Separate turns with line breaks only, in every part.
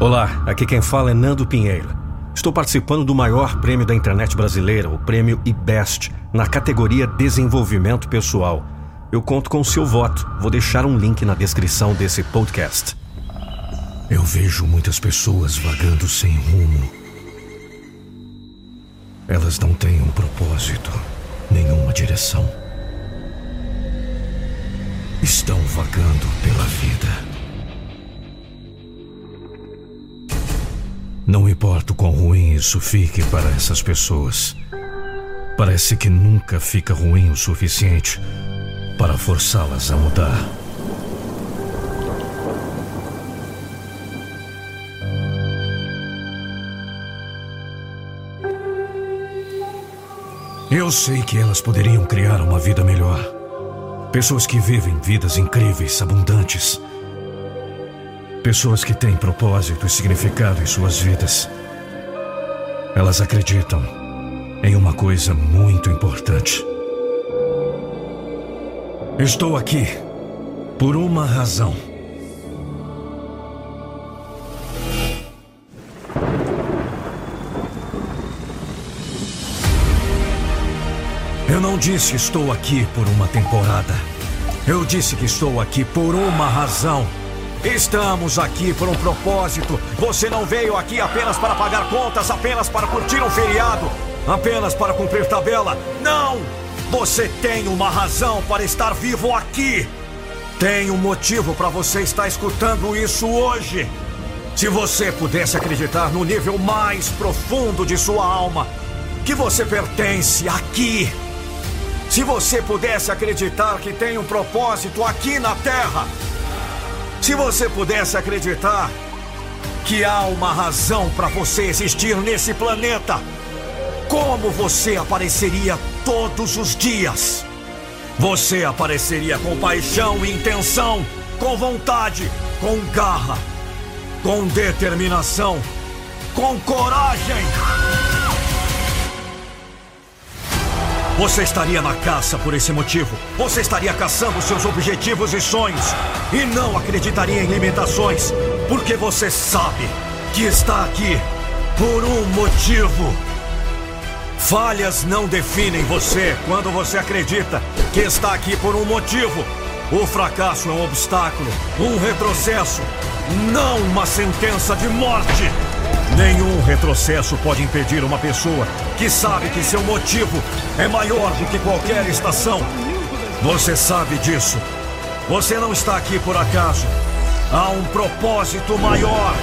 Olá, aqui quem fala é Nando Pinheiro. Estou participando do maior prêmio da internet brasileira, o prêmio IBEST, na categoria Desenvolvimento Pessoal. Eu conto com o seu voto. Vou deixar um link na descrição desse podcast.
Eu vejo muitas pessoas vagando sem rumo. Elas não têm um propósito, nenhuma direção. Estão vagando pela vida. Não importa o quão ruim isso fique para essas pessoas. Parece que nunca fica ruim o suficiente para forçá-las a mudar. Eu sei que elas poderiam criar uma vida melhor. Pessoas que vivem vidas incríveis, abundantes. Pessoas que têm propósito e significado em suas vidas. Elas acreditam em uma coisa muito importante. Estou aqui por uma razão. Eu não disse estou aqui por uma temporada. Eu disse que estou aqui por uma razão. Estamos aqui por um propósito. Você não veio aqui apenas para pagar contas, apenas para curtir um feriado, apenas para cumprir tabela. Não! Você tem uma razão para estar vivo aqui. Tem um motivo para você estar escutando isso hoje. Se você pudesse acreditar no nível mais profundo de sua alma, que você pertence aqui se você pudesse acreditar que tem um propósito aqui na Terra, se você pudesse acreditar que há uma razão para você existir nesse planeta, como você apareceria todos os dias? Você apareceria com paixão e intenção, com vontade, com garra, com determinação, com coragem. Você estaria na caça por esse motivo. Você estaria caçando seus objetivos e sonhos. E não acreditaria em limitações. Porque você sabe que está aqui por um motivo. Falhas não definem você quando você acredita que está aqui por um motivo. O fracasso é um obstáculo, um retrocesso, não uma sentença de morte. Nenhum retrocesso pode impedir uma pessoa que sabe que seu motivo é maior do que qualquer estação. Você sabe disso. Você não está aqui por acaso. Há um propósito maior.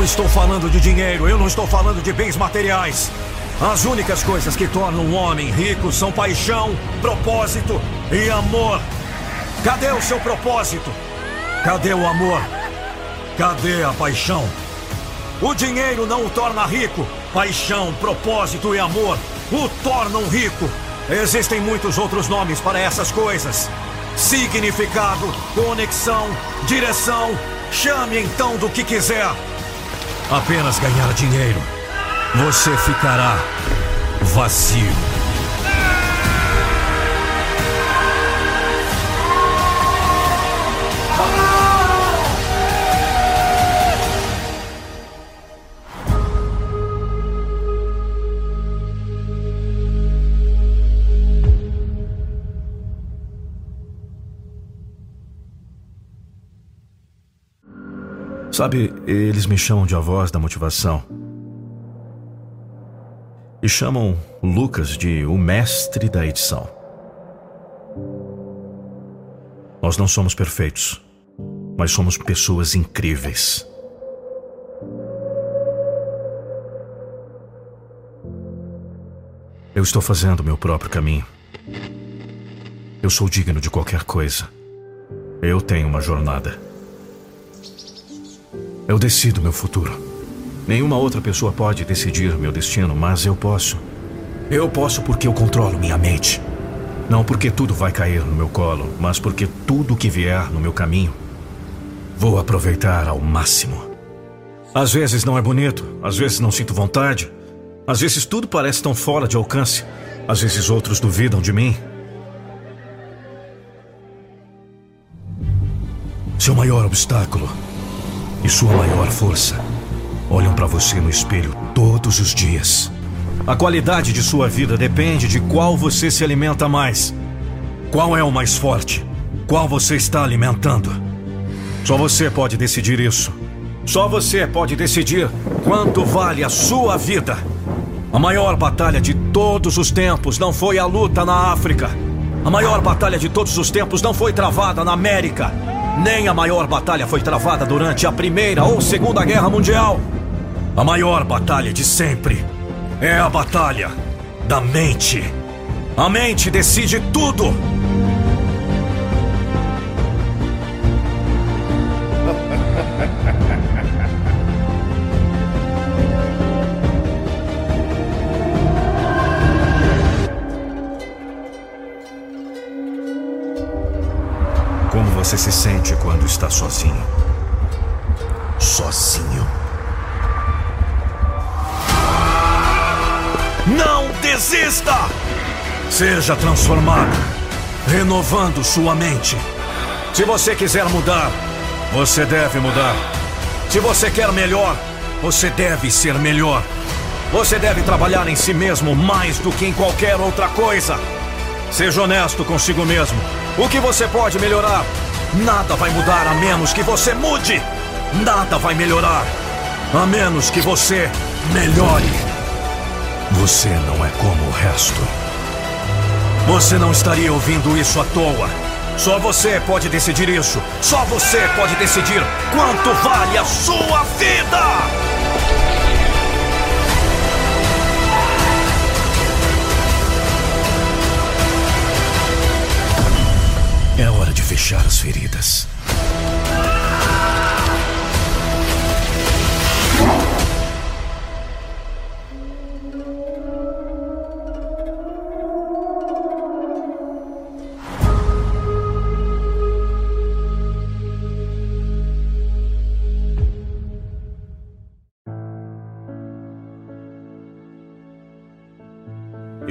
Não estou falando de dinheiro, eu não estou falando de bens materiais. As únicas coisas que tornam um homem rico são paixão, propósito e amor. Cadê o seu propósito? Cadê o amor? Cadê a paixão? O dinheiro não o torna rico. Paixão, propósito e amor o tornam rico. Existem muitos outros nomes para essas coisas: significado, conexão, direção. Chame então do que quiser. Apenas ganhar dinheiro. Você ficará vazio. Sabe, eles me chamam de a voz da motivação. E chamam Lucas de o mestre da edição. Nós não somos perfeitos, mas somos pessoas incríveis. Eu estou fazendo meu próprio caminho. Eu sou digno de qualquer coisa. Eu tenho uma jornada. Eu decido meu futuro. Nenhuma outra pessoa pode decidir meu destino, mas eu posso. Eu posso porque eu controlo minha mente. Não porque tudo vai cair no meu colo, mas porque tudo que vier no meu caminho, vou aproveitar ao máximo.
Às vezes não é bonito, às vezes não sinto vontade, às vezes tudo parece tão fora de alcance, às vezes outros duvidam de mim. Seu maior obstáculo e sua maior força olham para você no espelho todos os dias. A qualidade de sua vida depende de qual você se alimenta mais. Qual é o mais forte? Qual você está alimentando? Só você pode decidir isso. Só você pode decidir quanto vale a sua vida. A maior batalha de todos os tempos não foi a luta na África. A maior batalha de todos os tempos não foi travada na América. Nem a maior batalha foi travada durante a Primeira ou Segunda Guerra Mundial. A maior batalha de sempre é a batalha da mente. A mente decide tudo. Você se sente quando está sozinho? Sozinho. Não desista! Seja transformado, renovando sua mente. Se você quiser mudar, você deve mudar. Se você quer melhor, você deve ser melhor. Você deve trabalhar em si mesmo mais do que em qualquer outra coisa. Seja honesto consigo mesmo. O que você pode melhorar? Nada vai mudar a menos que você mude. Nada vai melhorar a menos que você melhore. Você não é como o resto. Você não estaria ouvindo isso à toa. Só você pode decidir isso. Só você pode decidir quanto vale a sua vida.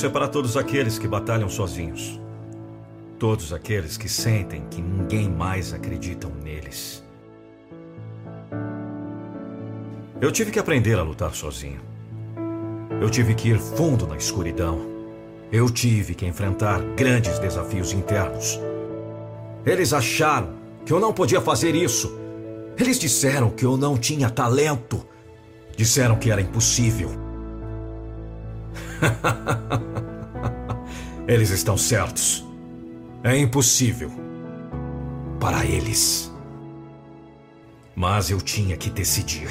Isso é para todos aqueles que batalham sozinhos. Todos aqueles que sentem que ninguém mais acredita neles. Eu tive que aprender a lutar sozinho. Eu tive que ir fundo na escuridão. Eu tive que enfrentar grandes desafios internos. Eles acharam que eu não podia fazer isso. Eles disseram que eu não tinha talento. Disseram que era impossível. Eles estão certos. É impossível. Para eles. Mas eu tinha que decidir.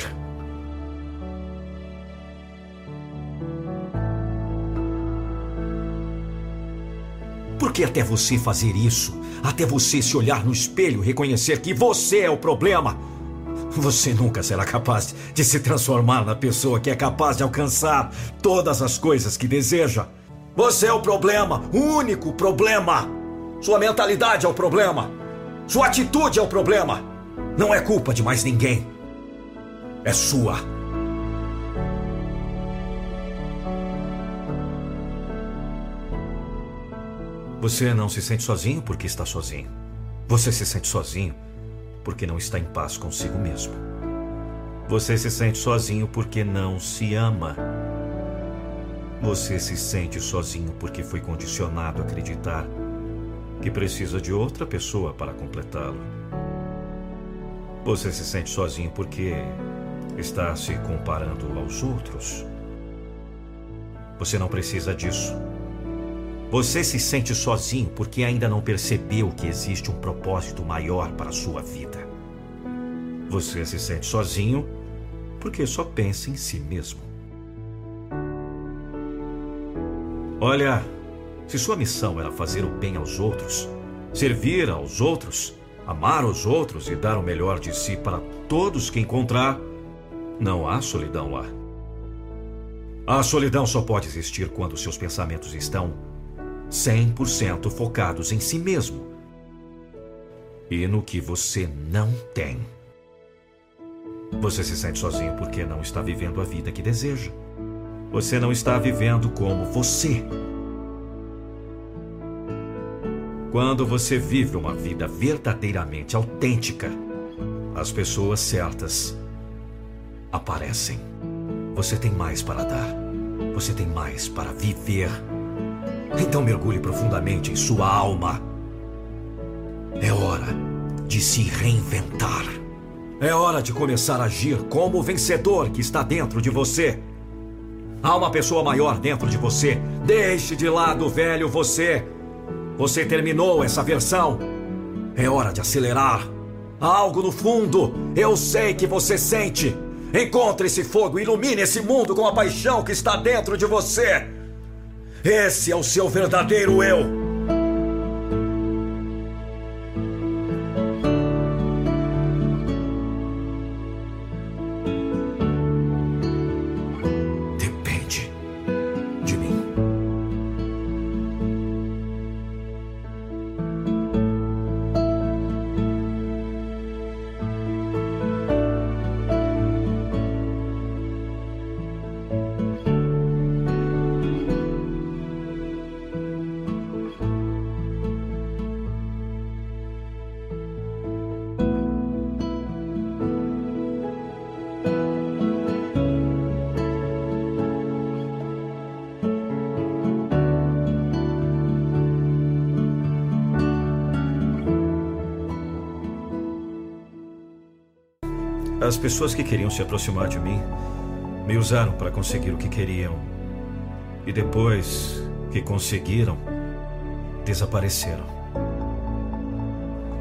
Porque até você fazer isso, até você se olhar no espelho e reconhecer que você é o problema, você nunca será capaz de se transformar na pessoa que é capaz de alcançar todas as coisas que deseja. Você é o problema, o único problema. Sua mentalidade é o problema. Sua atitude é o problema. Não é culpa de mais ninguém. É sua. Você não se sente sozinho porque está sozinho. Você se sente sozinho porque não está em paz consigo mesmo. Você se sente sozinho porque não se ama. Você se sente sozinho porque foi condicionado a acreditar que precisa de outra pessoa para completá-lo. Você se sente sozinho porque está se comparando aos outros. Você não precisa disso. Você se sente sozinho porque ainda não percebeu que existe um propósito maior para a sua vida. Você se sente sozinho porque só pensa em si mesmo. Olha, se sua missão era fazer o bem aos outros, servir aos outros, amar os outros e dar o melhor de si para todos que encontrar, não há solidão lá. A solidão só pode existir quando seus pensamentos estão 100% focados em si mesmo e no que você não tem. Você se sente sozinho porque não está vivendo a vida que deseja. Você não está vivendo como você. Quando você vive uma vida verdadeiramente autêntica, as pessoas certas aparecem. Você tem mais para dar. Você tem mais para viver. Então mergulhe profundamente em sua alma. É hora de se reinventar. É hora de começar a agir como o vencedor que está dentro de você. Há uma pessoa maior dentro de você. Deixe de lado o velho você. Você terminou essa versão. É hora de acelerar. Há algo no fundo. Eu sei que você sente. Encontre esse fogo, ilumine esse mundo com a paixão que está dentro de você. Esse é o seu verdadeiro eu. As pessoas que queriam se aproximar de mim me usaram para conseguir o que queriam. E depois que conseguiram, desapareceram.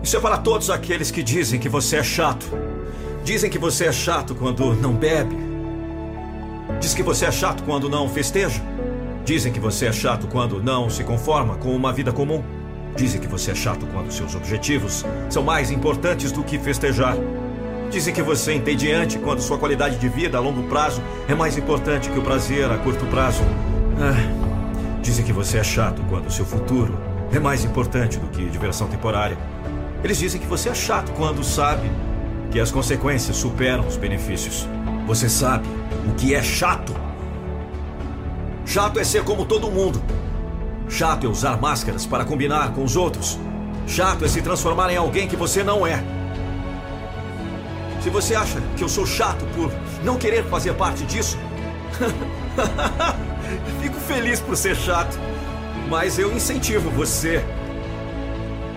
Isso é para todos aqueles que dizem que você é chato. Dizem que você é chato quando não bebe. Diz que você é chato quando não festeja. Dizem que você é chato quando não se conforma com uma vida comum. Dizem que você é chato quando seus objetivos são mais importantes do que festejar. Dizem que você é entediante quando sua qualidade de vida a longo prazo é mais importante que o prazer a curto prazo. Ah, dizem que você é chato quando seu futuro é mais importante do que diversão temporária. Eles dizem que você é chato quando sabe que as consequências superam os benefícios. Você sabe o que é chato? Chato é ser como todo mundo. Chato é usar máscaras para combinar com os outros. Chato é se transformar em alguém que você não é. Se você acha que eu sou chato por não querer fazer parte disso, fico feliz por ser chato. Mas eu incentivo você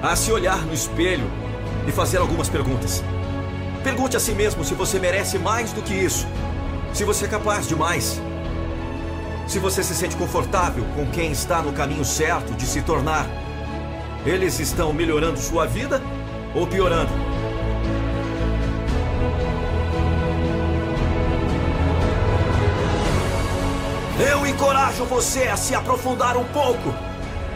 a se olhar no espelho e fazer algumas perguntas. Pergunte a si mesmo se você merece mais do que isso. Se você é capaz de mais. Se você se sente confortável com quem está no caminho certo de se tornar. Eles estão melhorando sua vida ou piorando? Encorajo você a se aprofundar um pouco.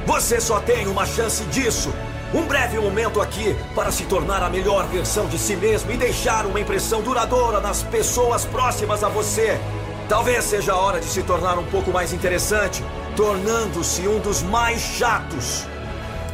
Você só tem uma chance disso. Um breve momento aqui para se tornar a melhor versão de si mesmo e deixar uma impressão duradoura nas pessoas próximas a você. Talvez seja a hora de se tornar um pouco mais interessante, tornando-se um dos mais chatos.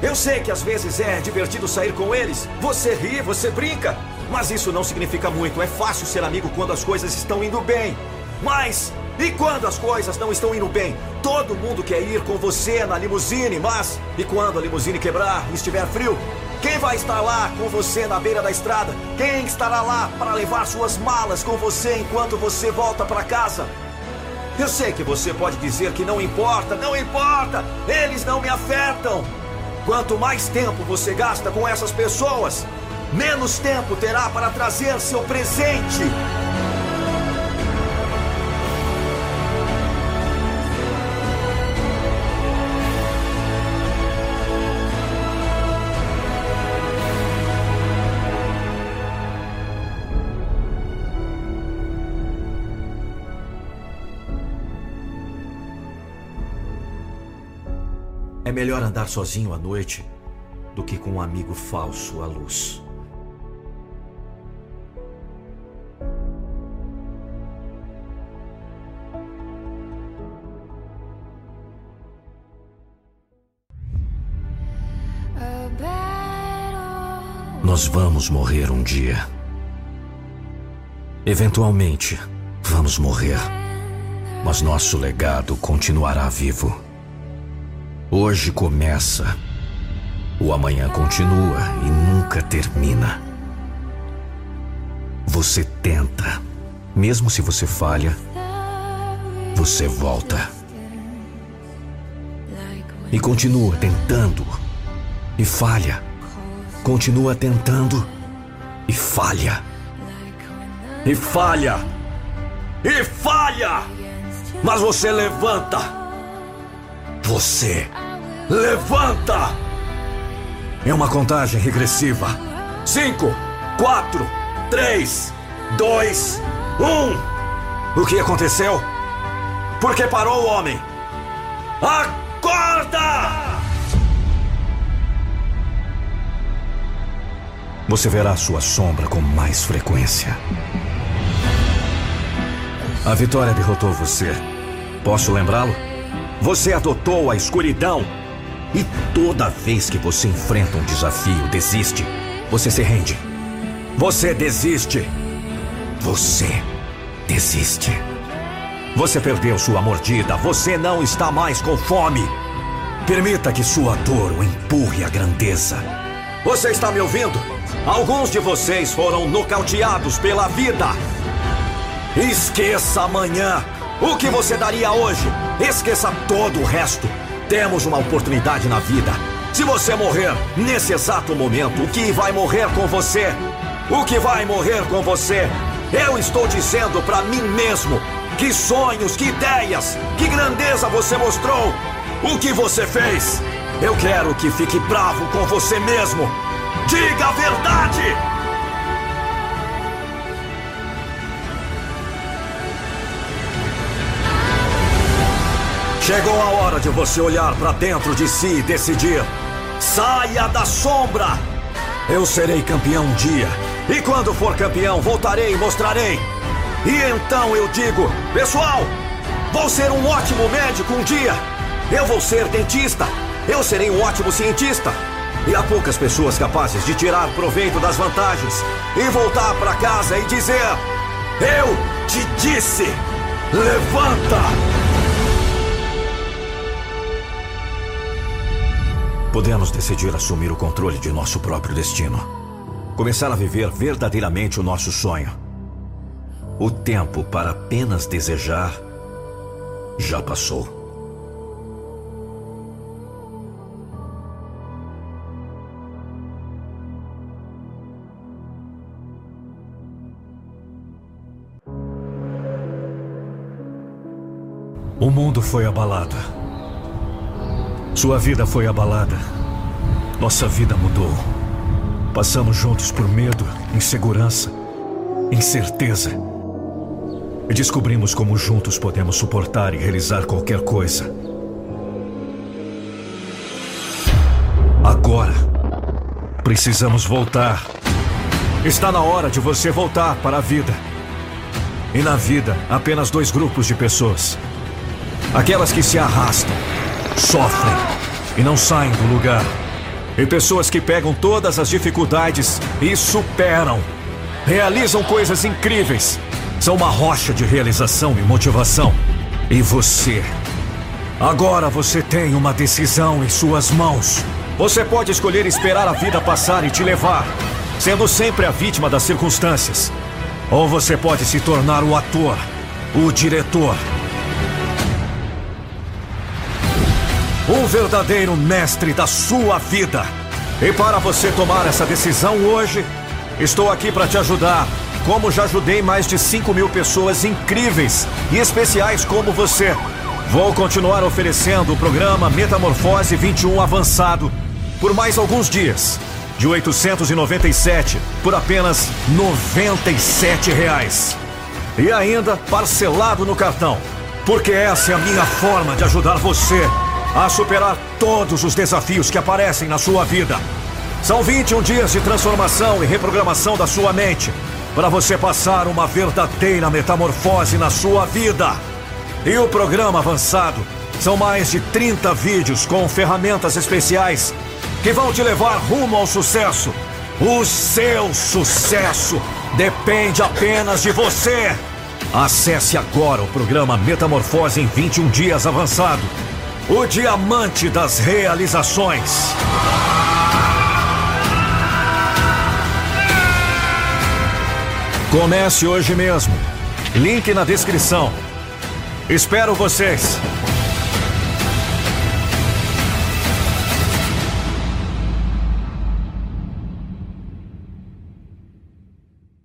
Eu sei que às vezes é divertido sair com eles. Você ri, você brinca. Mas isso não significa muito. É fácil ser amigo quando as coisas estão indo bem. Mas e quando as coisas não estão indo bem? Todo mundo quer ir com você na limusine, mas e quando a limusine quebrar e estiver frio? Quem vai estar lá com você na beira da estrada? Quem estará lá para levar suas malas com você enquanto você volta para casa? Eu sei que você pode dizer que não importa, não importa, eles não me afetam. Quanto mais tempo você gasta com essas pessoas, menos tempo terá para trazer seu presente. É melhor andar sozinho à noite do que com um amigo falso à luz. Nós vamos morrer um dia.
Eventualmente, vamos morrer. Mas nosso legado continuará vivo. Hoje começa. O amanhã continua e nunca termina. Você tenta. Mesmo se você falha, você volta. E continua tentando. E falha. Continua tentando. E falha. E falha. E falha. Mas você levanta. Você levanta. É uma contagem regressiva. Cinco, quatro, três, dois, um. O que aconteceu? Por que parou o homem? Acorda! Você verá sua sombra com mais frequência. A vitória derrotou você. Posso lembrá-lo? Você adotou a escuridão. E toda vez que você enfrenta um desafio, desiste. Você se rende. Você desiste. Você desiste. Você perdeu sua mordida. Você não está mais com fome. Permita que sua dor o empurre à grandeza. Você está me ouvindo? Alguns de vocês foram nocauteados pela vida. Esqueça amanhã. O que você daria hoje? Esqueça todo o resto. Temos uma oportunidade na vida. Se você morrer nesse exato momento, o que vai morrer com você? O que vai morrer com você? Eu estou dizendo para mim mesmo que sonhos, que ideias, que grandeza você mostrou. O que você fez? Eu quero que fique bravo com você mesmo. Diga a verdade! Chegou a hora de você olhar para dentro de si e decidir. Saia da sombra! Eu serei campeão um dia. E quando for campeão, voltarei e mostrarei. E então eu digo: Pessoal, vou ser um ótimo médico um dia. Eu vou ser dentista. Eu serei um ótimo cientista. E há poucas pessoas capazes de tirar proveito das vantagens e voltar para casa e dizer: Eu te disse, levanta! Podemos decidir assumir o controle de nosso próprio destino. Começar a viver verdadeiramente o nosso sonho. O tempo para apenas desejar já passou. O mundo foi abalado. Sua vida foi abalada. Nossa vida mudou. Passamos juntos por medo, insegurança, incerteza. E descobrimos como juntos podemos suportar e realizar qualquer coisa. Agora, precisamos voltar. Está na hora de você voltar para a vida. E na vida, apenas dois grupos de pessoas. Aquelas que se arrastam, sofrem e não saem do lugar. E pessoas que pegam todas as dificuldades e superam. Realizam coisas incríveis. São uma rocha de realização e motivação. E você? Agora você tem uma decisão em suas mãos. Você pode escolher esperar a vida passar e te levar, sendo sempre a vítima das circunstâncias. Ou você pode se tornar o ator, o diretor um verdadeiro mestre da sua vida. E para você tomar essa decisão hoje, estou aqui para te ajudar. Como já ajudei mais de 5 mil pessoas incríveis e especiais como você. Vou continuar oferecendo o programa Metamorfose 21 Avançado por mais alguns dias. De 897 por apenas 97 reais. E ainda parcelado no cartão. Porque essa é a minha forma de ajudar você a superar todos os desafios que aparecem na sua vida. São 21 dias de transformação e reprogramação da sua mente para você passar uma verdadeira metamorfose na sua vida. E o programa avançado são mais de 30 vídeos com ferramentas especiais que vão te levar rumo ao sucesso. O seu sucesso. depende apenas de você. Acesse agora o programa Metamorfose em 21 Dias Avançado. O diamante das realizações. Comece hoje mesmo. Link na descrição. Espero vocês.